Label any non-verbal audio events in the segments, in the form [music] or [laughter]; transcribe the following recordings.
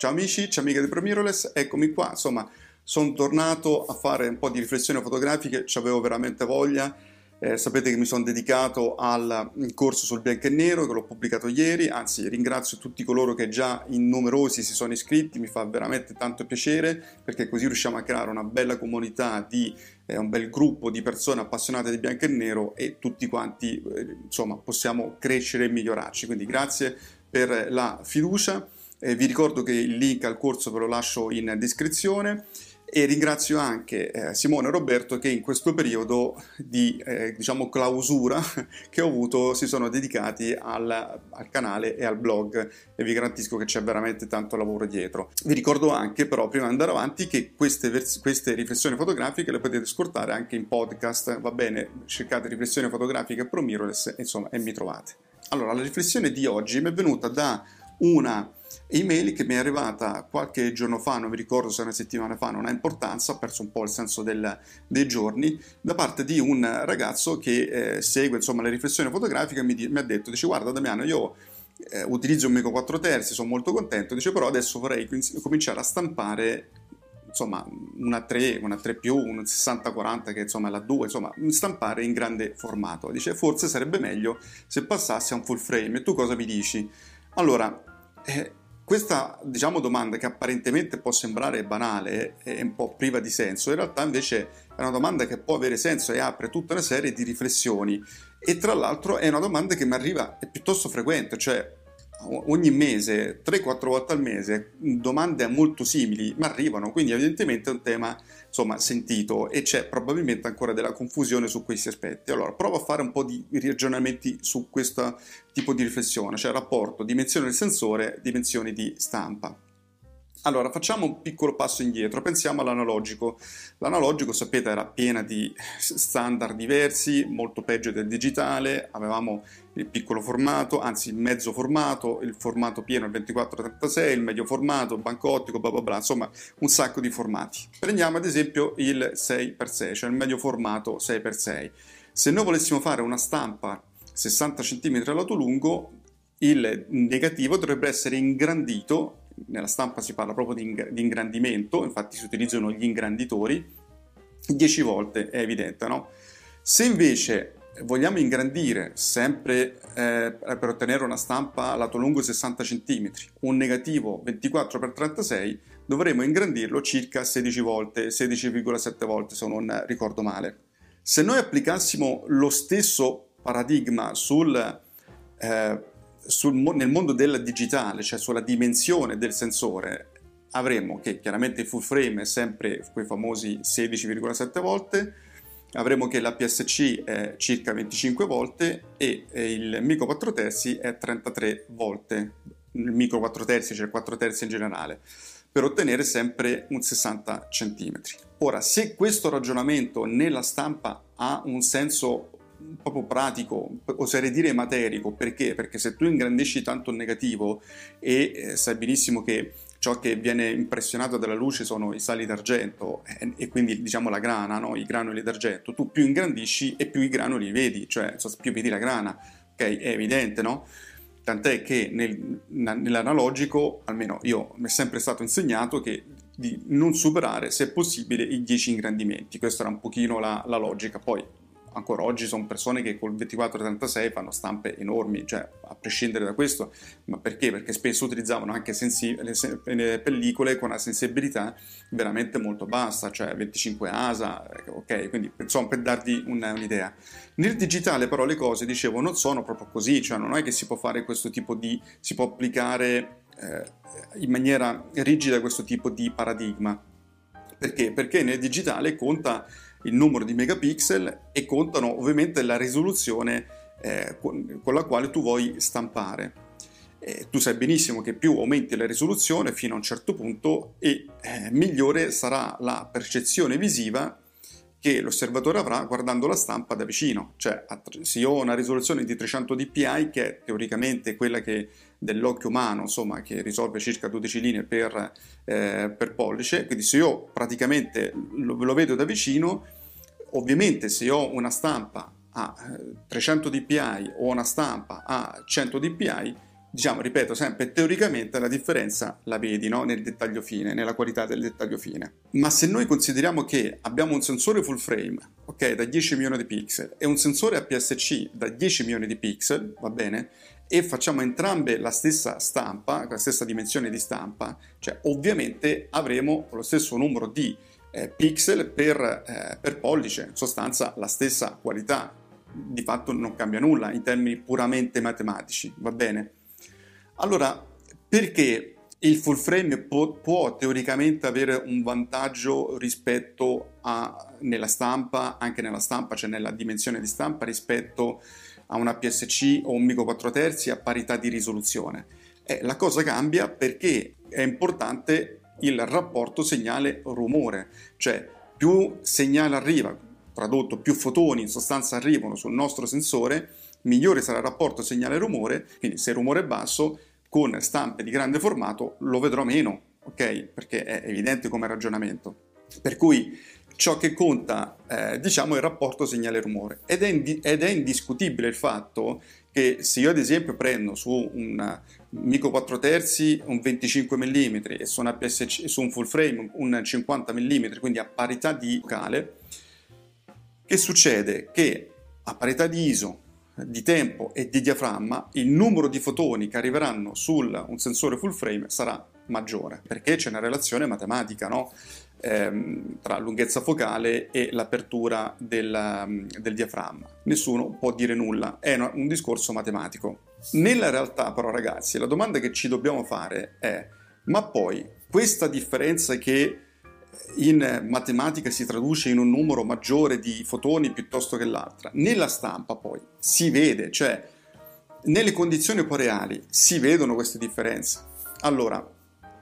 Ciao amici, ciao amiche di ProMirrorless, eccomi qua, insomma sono tornato a fare un po' di riflessioni fotografiche, ci avevo veramente voglia eh, sapete che mi sono dedicato al corso sul bianco e nero che l'ho pubblicato ieri, anzi ringrazio tutti coloro che già in numerosi si sono iscritti, mi fa veramente tanto piacere perché così riusciamo a creare una bella comunità di eh, un bel gruppo di persone appassionate di bianco e nero e tutti quanti eh, insomma possiamo crescere e migliorarci. Quindi grazie per la fiducia. Eh, vi ricordo che il link al corso ve lo lascio in descrizione e ringrazio anche eh, Simone e Roberto che in questo periodo di eh, diciamo clausura [laughs] che ho avuto si sono dedicati al, al, canale e al blog e vi garantisco che c'è veramente tanto lavoro dietro. Vi ricordo anche però prima di andare avanti che queste, vers- queste riflessioni fotografiche le potete ascoltare anche in podcast, va bene, cercate riflessioni fotografiche pro mirrorless insomma e mi trovate. Allora la riflessione di oggi mi è venuta da una email che mi è arrivata qualche giorno fa, non mi ricordo se una settimana fa, non ha importanza, ho perso un po' il senso del, dei giorni, da parte di un ragazzo che eh, segue insomma, le riflessioni fotografiche e mi, mi, ha detto, dice guarda Damiano, io eh, utilizzo un Mico 4 terzi, sono molto contento, dice però adesso vorrei cominciare a stampare insomma una 3, una 3 più, un 60-40 che insomma è la 2, insomma stampare in grande formato. Dice forse sarebbe meglio se passassi a un full frame e tu cosa mi dici? Allora, eh, questa diciamo, domanda che apparentemente può sembrare banale e un po' priva di senso, in realtà invece è una domanda che può avere senso e apre tutta una serie di riflessioni. E tra l'altro è una domanda che mi arriva è piuttosto frequente, cioè ogni mese, 3-4 volte al mese, domande molto simili mi arrivano, quindi evidentemente è un tema insomma, sentito e c'è probabilmente ancora della confusione su questi aspetti. Allora, provo a fare un po' di ragionamenti su questo tipo di riflessione, cioè rapporto dimensione del sensore, dimensioni di stampa. Allora, facciamo un piccolo passo indietro, pensiamo all'analogico. L'analogico, sapete, era piena di standard diversi, molto peggio del digitale, avevamo il piccolo formato, anzi il mezzo formato, il formato pieno il 2436, il medio formato, il banco ottico, bla bla bla, insomma un sacco di formati. Prendiamo ad esempio il 6x6, cioè il medio formato 6x6. Se noi volessimo fare una stampa 60 cm a lato lungo, il negativo dovrebbe essere ingrandito nella stampa si parla proprio di, di ingrandimento, infatti si utilizzano gli ingranditori, 10 volte, è evidente, no? Se invece vogliamo ingrandire sempre eh, per ottenere una stampa lato lungo 60 cm, un negativo 24x36, dovremo ingrandirlo circa 16 volte, 16,7 volte se non ricordo male. Se noi applicassimo lo stesso paradigma sul eh, sul, nel mondo del digitale, cioè sulla dimensione del sensore, avremo che chiaramente il full frame è sempre quei famosi 16,7 volte, avremo che l'APS-C è circa 25 volte e il micro 4 terzi è 33 volte, il micro 4 terzi, cioè 4 terzi in generale, per ottenere sempre un 60 cm. Ora, se questo ragionamento nella stampa ha un senso proprio pratico, oserei dire materico, perché? Perché se tu ingrandisci tanto il negativo e eh, sai benissimo che ciò che viene impressionato dalla luce sono i sali d'argento eh, e quindi diciamo la grana, no? i granuli d'argento, tu più ingrandisci e più i granuli vedi, cioè più vedi la grana, ok? È evidente, no? Tant'è che nel, nell'analogico, almeno io mi è sempre stato insegnato che di non superare, se possibile, i 10 ingrandimenti. Questa era un pochino la, la logica. Poi ancora oggi sono persone che col 2436 fanno stampe enormi, cioè a prescindere da questo, ma perché? Perché spesso utilizzavano anche sensi- le, pellicole con una sensibilità veramente molto bassa, cioè 25 ASA, ok? Quindi insomma per darvi una, un'idea. Nel digitale però le cose, dicevo, non sono proprio così, cioè non è che si può fare questo tipo di, si può applicare eh, in maniera rigida questo tipo di paradigma. Perché? Perché nel digitale conta il numero di megapixel e contano ovviamente la risoluzione eh, con la quale tu vuoi stampare. eh, tu sai benissimo che più aumenti la risoluzione fino a un certo punto e eh, migliore sarà la percezione visiva che l'osservatore avrà guardando la stampa da vicino, cioè se io ho una risoluzione di 300 dpi che è teoricamente quella che dell'occhio umano, insomma, che risolve circa 12 linee per, eh, per pollice, quindi se io praticamente lo, lo, vedo da vicino, ovviamente se ho una stampa a 300 eh, dpi o una stampa a 100 dpi, diciamo, ripeto sempre, teoricamente la differenza la vedi no? nel dettaglio fine, nella qualità del dettaglio fine. Ma se noi consideriamo che abbiamo un sensore full frame, ok, da 10 milioni di pixel e un sensore APS-C da 10 milioni di pixel, va bene? E facciamo entrambe la stessa stampa, la stessa dimensione di stampa, cioè ovviamente avremo lo stesso numero di eh, pixel per, eh, per pollice, in sostanza la stessa qualità, di fatto non cambia nulla in termini puramente matematici, va bene? Allora, perché il full frame può, può, teoricamente avere un vantaggio rispetto a nella stampa, anche nella stampa, cioè nella dimensione di stampa, rispetto a una PSC o un Mico 4 terzi a parità di risoluzione. Eh, la cosa cambia perché è importante il rapporto segnale-rumore, cioè più segnale arriva, tradotto più fotoni in sostanza arrivano sul nostro sensore, migliore sarà il rapporto segnale-rumore, quindi se il rumore è basso con stampe di grande formato lo vedrò meno, ok? Perché è evidente come ragionamento. Per cui ciò che conta, eh, diciamo, è il rapporto segnale-rumore. Ed, ed, è indiscutibile il fatto che se io ad esempio prendo su un Mico 4 terzi un 25 mm e su un, APS, su un full frame un 50 mm, quindi a parità di focale, che succede? Che a parità di ISO di tempo e di diaframma, il numero di fotoni che arriveranno su un sensore full frame sarà maggiore, perché c'è una relazione matematica no? ehm, tra lunghezza focale e l'apertura del, del, diaframma. Nessuno può dire nulla, è un discorso matematico. Nella realtà però ragazzi, la domanda che ci dobbiamo fare è, ma poi questa differenza che in matematica si traduce in un numero maggiore di fotoni piuttosto che l'altra. Nella stampa poi si vede, cioè nelle condizioni poi reali si vedono queste differenze. Allora,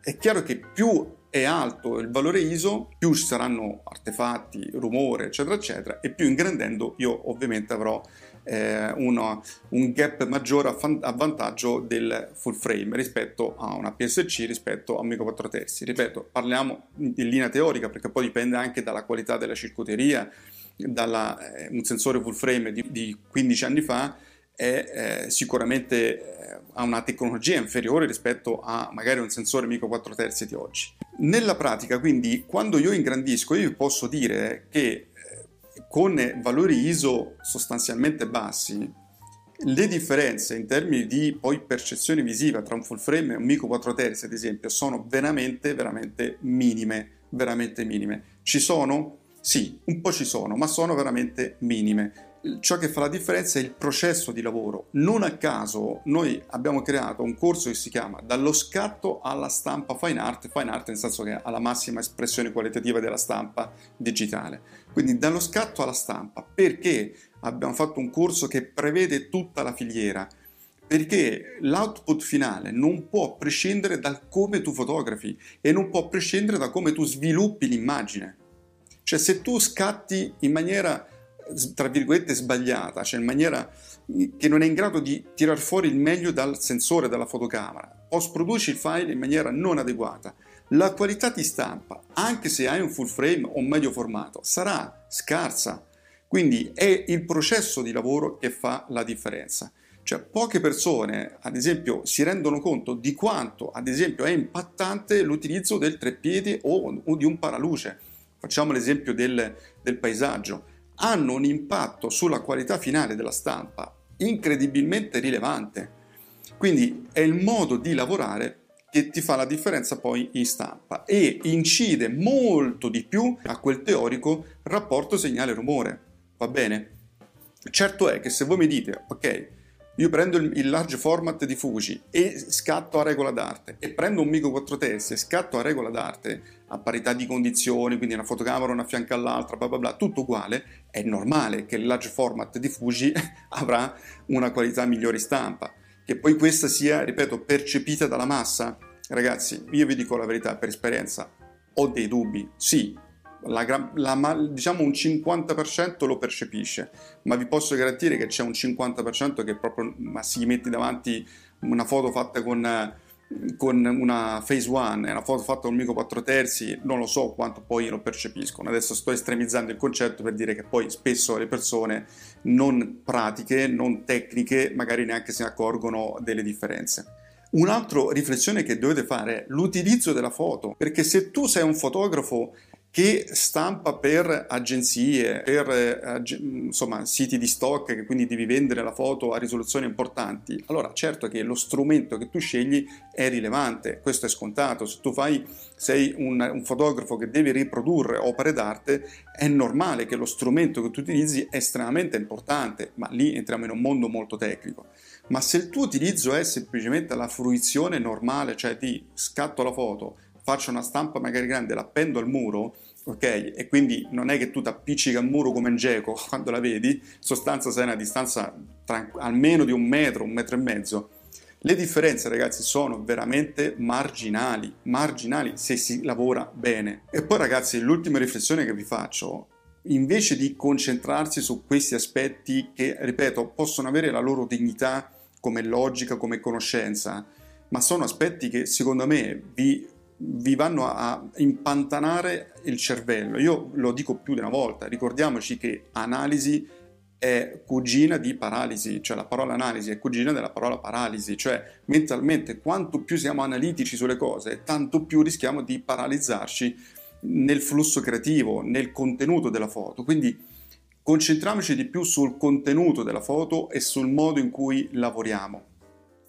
è chiaro che più è alto il valore ISO, più ci saranno artefatti, rumore, eccetera, eccetera, e più ingrandendo io ovviamente avrò eh, uno, un gap maggiore a, fan, a, vantaggio del full frame rispetto a una PSC, rispetto a un Mico 4 terzi. Ripeto, parliamo in linea teorica perché poi dipende anche dalla qualità della circuiteria, dalla, eh, un sensore full frame di, di 15 anni fa è eh, sicuramente eh, ha una tecnologia inferiore rispetto a magari un sensore Mico 4 terzi di oggi. Nella pratica, quindi, quando io ingrandisco, io posso dire che con valori ISO sostanzialmente bassi, le differenze in termini di poi percezione visiva tra un full frame e un Mico 4 terzi, ad esempio, sono veramente, veramente minime, veramente minime. Ci sono? Sì, un po' ci sono, ma sono veramente minime ciò che fa la differenza è il processo di lavoro. Non a caso noi abbiamo creato un corso che si chiama Dallo scatto alla stampa fine art, fine art nel senso che ha la massima espressione qualitativa della stampa digitale. Quindi dallo scatto alla stampa, perché abbiamo fatto un corso che prevede tutta la filiera? Perché l'output finale non può prescindere dal come tu fotografi e non può prescindere da come tu sviluppi l'immagine. Cioè se tu scatti in maniera tra virgolette sbagliata, cioè in maniera che non è in grado di tirar fuori il meglio dal sensore, dalla fotocamera, o produci il file in maniera non adeguata, la qualità di stampa, anche se hai un full frame o medio formato, sarà scarsa. Quindi è il processo di lavoro che fa la differenza. Cioè poche persone, ad esempio, si rendono conto di quanto, ad esempio, è impattante l'utilizzo del treppiedi o, o di un paraluce. Facciamo l'esempio del, del paesaggio hanno un impatto sulla qualità finale della stampa incredibilmente rilevante. Quindi è il modo di lavorare che ti fa la differenza poi in stampa e incide molto di più a quel teorico rapporto segnale-rumore. Va bene? Certo è che se voi mi dite, ok, io prendo il, il, large format di Fuji e scatto a regola d'arte. E prendo un Mico 4 terzi e scatto a regola d'arte a parità di condizioni, quindi una fotocamera una fianca all'altra, bla bla bla, tutto uguale, è normale che il large format di Fuji [laughs] avrà una qualità migliore stampa. che poi questa sia, ripeto, percepita dalla massa, ragazzi, io vi dico la verità per esperienza, ho dei dubbi, sì, la, la, diciamo un 50% lo percepisce, ma vi posso garantire che c'è un 50% che proprio, ma si metti davanti una foto fatta con, con una Phase One una foto fatta con un Mico 4 terzi, non lo so quanto poi lo percepiscono. Adesso sto estremizzando il concetto per dire che poi spesso le persone non pratiche, non tecniche, magari neanche si accorgono delle differenze. Un'altra riflessione che dovete fare è l'utilizzo della foto, perché se tu sei un fotografo che stampa per agenzie, per eh, insomma, siti di stock, che quindi devi vendere la foto a risoluzioni importanti, allora certo che lo strumento che tu scegli è rilevante, questo è scontato. Se tu fai, sei un, un fotografo che deve riprodurre opere d'arte, è normale che lo strumento che tu utilizzi è estremamente importante, ma lì entriamo in un mondo molto tecnico. Ma se il tuo utilizzo è semplicemente la fruizione normale, cioè ti scatto la foto, faccio una stampa magari grande, l'appendo al muro, ok? E quindi non è che tu ti appiccichi al muro come un geco [laughs] quando la vedi, in sostanza sei a una distanza tra, almeno di un metro, un metro e mezzo. Le differenze, ragazzi, sono veramente marginali, marginali se si lavora bene. E poi, ragazzi, l'ultima riflessione che vi faccio, invece di concentrarsi su questi aspetti che, ripeto, possono avere la loro dignità come logica, come conoscenza, ma sono aspetti che secondo me vi vi vanno a impantanare il cervello. Io lo dico più di una volta, ricordiamoci che analisi è cugina di paralisi, cioè la parola analisi è cugina della parola paralisi, cioè mentalmente quanto più siamo analitici sulle cose, tanto più rischiamo di paralizzarci nel flusso creativo, nel contenuto della foto. Quindi concentriamoci di più sul contenuto della foto e sul modo in cui lavoriamo,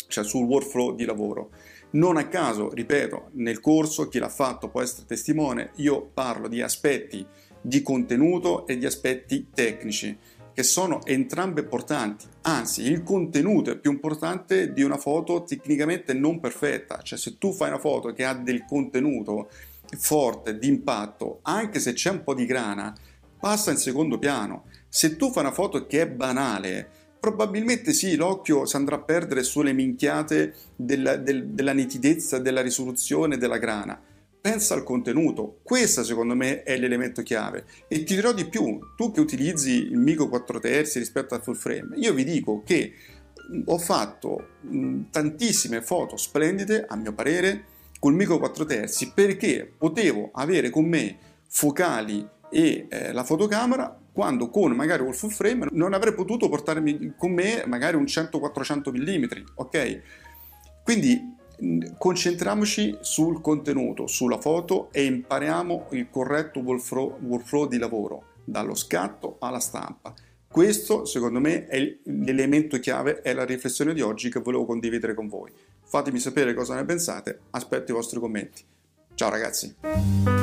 cioè sul workflow di lavoro. Non a caso, ripeto, nel corso chi l'ha fatto può essere testimone, io parlo di aspetti di contenuto e di aspetti tecnici, che sono entrambe importanti. Anzi, il contenuto è più importante di una foto tecnicamente non perfetta. Cioè, se tu fai una foto che ha del contenuto forte, di impatto, anche se c'è un po' di grana, passa in secondo piano. Se tu fai una foto che è banale, probabilmente sì, l'occhio si andrà a perdere sulle minchiate della, del, della nitidezza, della risoluzione, della grana. Pensa al contenuto, questo secondo me è l'elemento chiave. E ti dirò di più, tu che utilizzi il Mico 4 terzi rispetto al full frame, io vi dico che ho fatto tantissime foto splendide, a mio parere, col Mico 4 terzi perché potevo avere con me focali e eh, la fotocamera quando con magari un full frame non avrei potuto portarmi con me magari un 100-400 mm, ok? Quindi concentriamoci sul contenuto, sulla foto e impariamo il corretto workflow, workflow di lavoro, dallo scatto alla stampa. Questo, secondo me, è l'elemento chiave, è la riflessione di oggi che volevo condividere con voi. Fatemi sapere cosa ne pensate, aspetto i vostri commenti. Ciao ragazzi!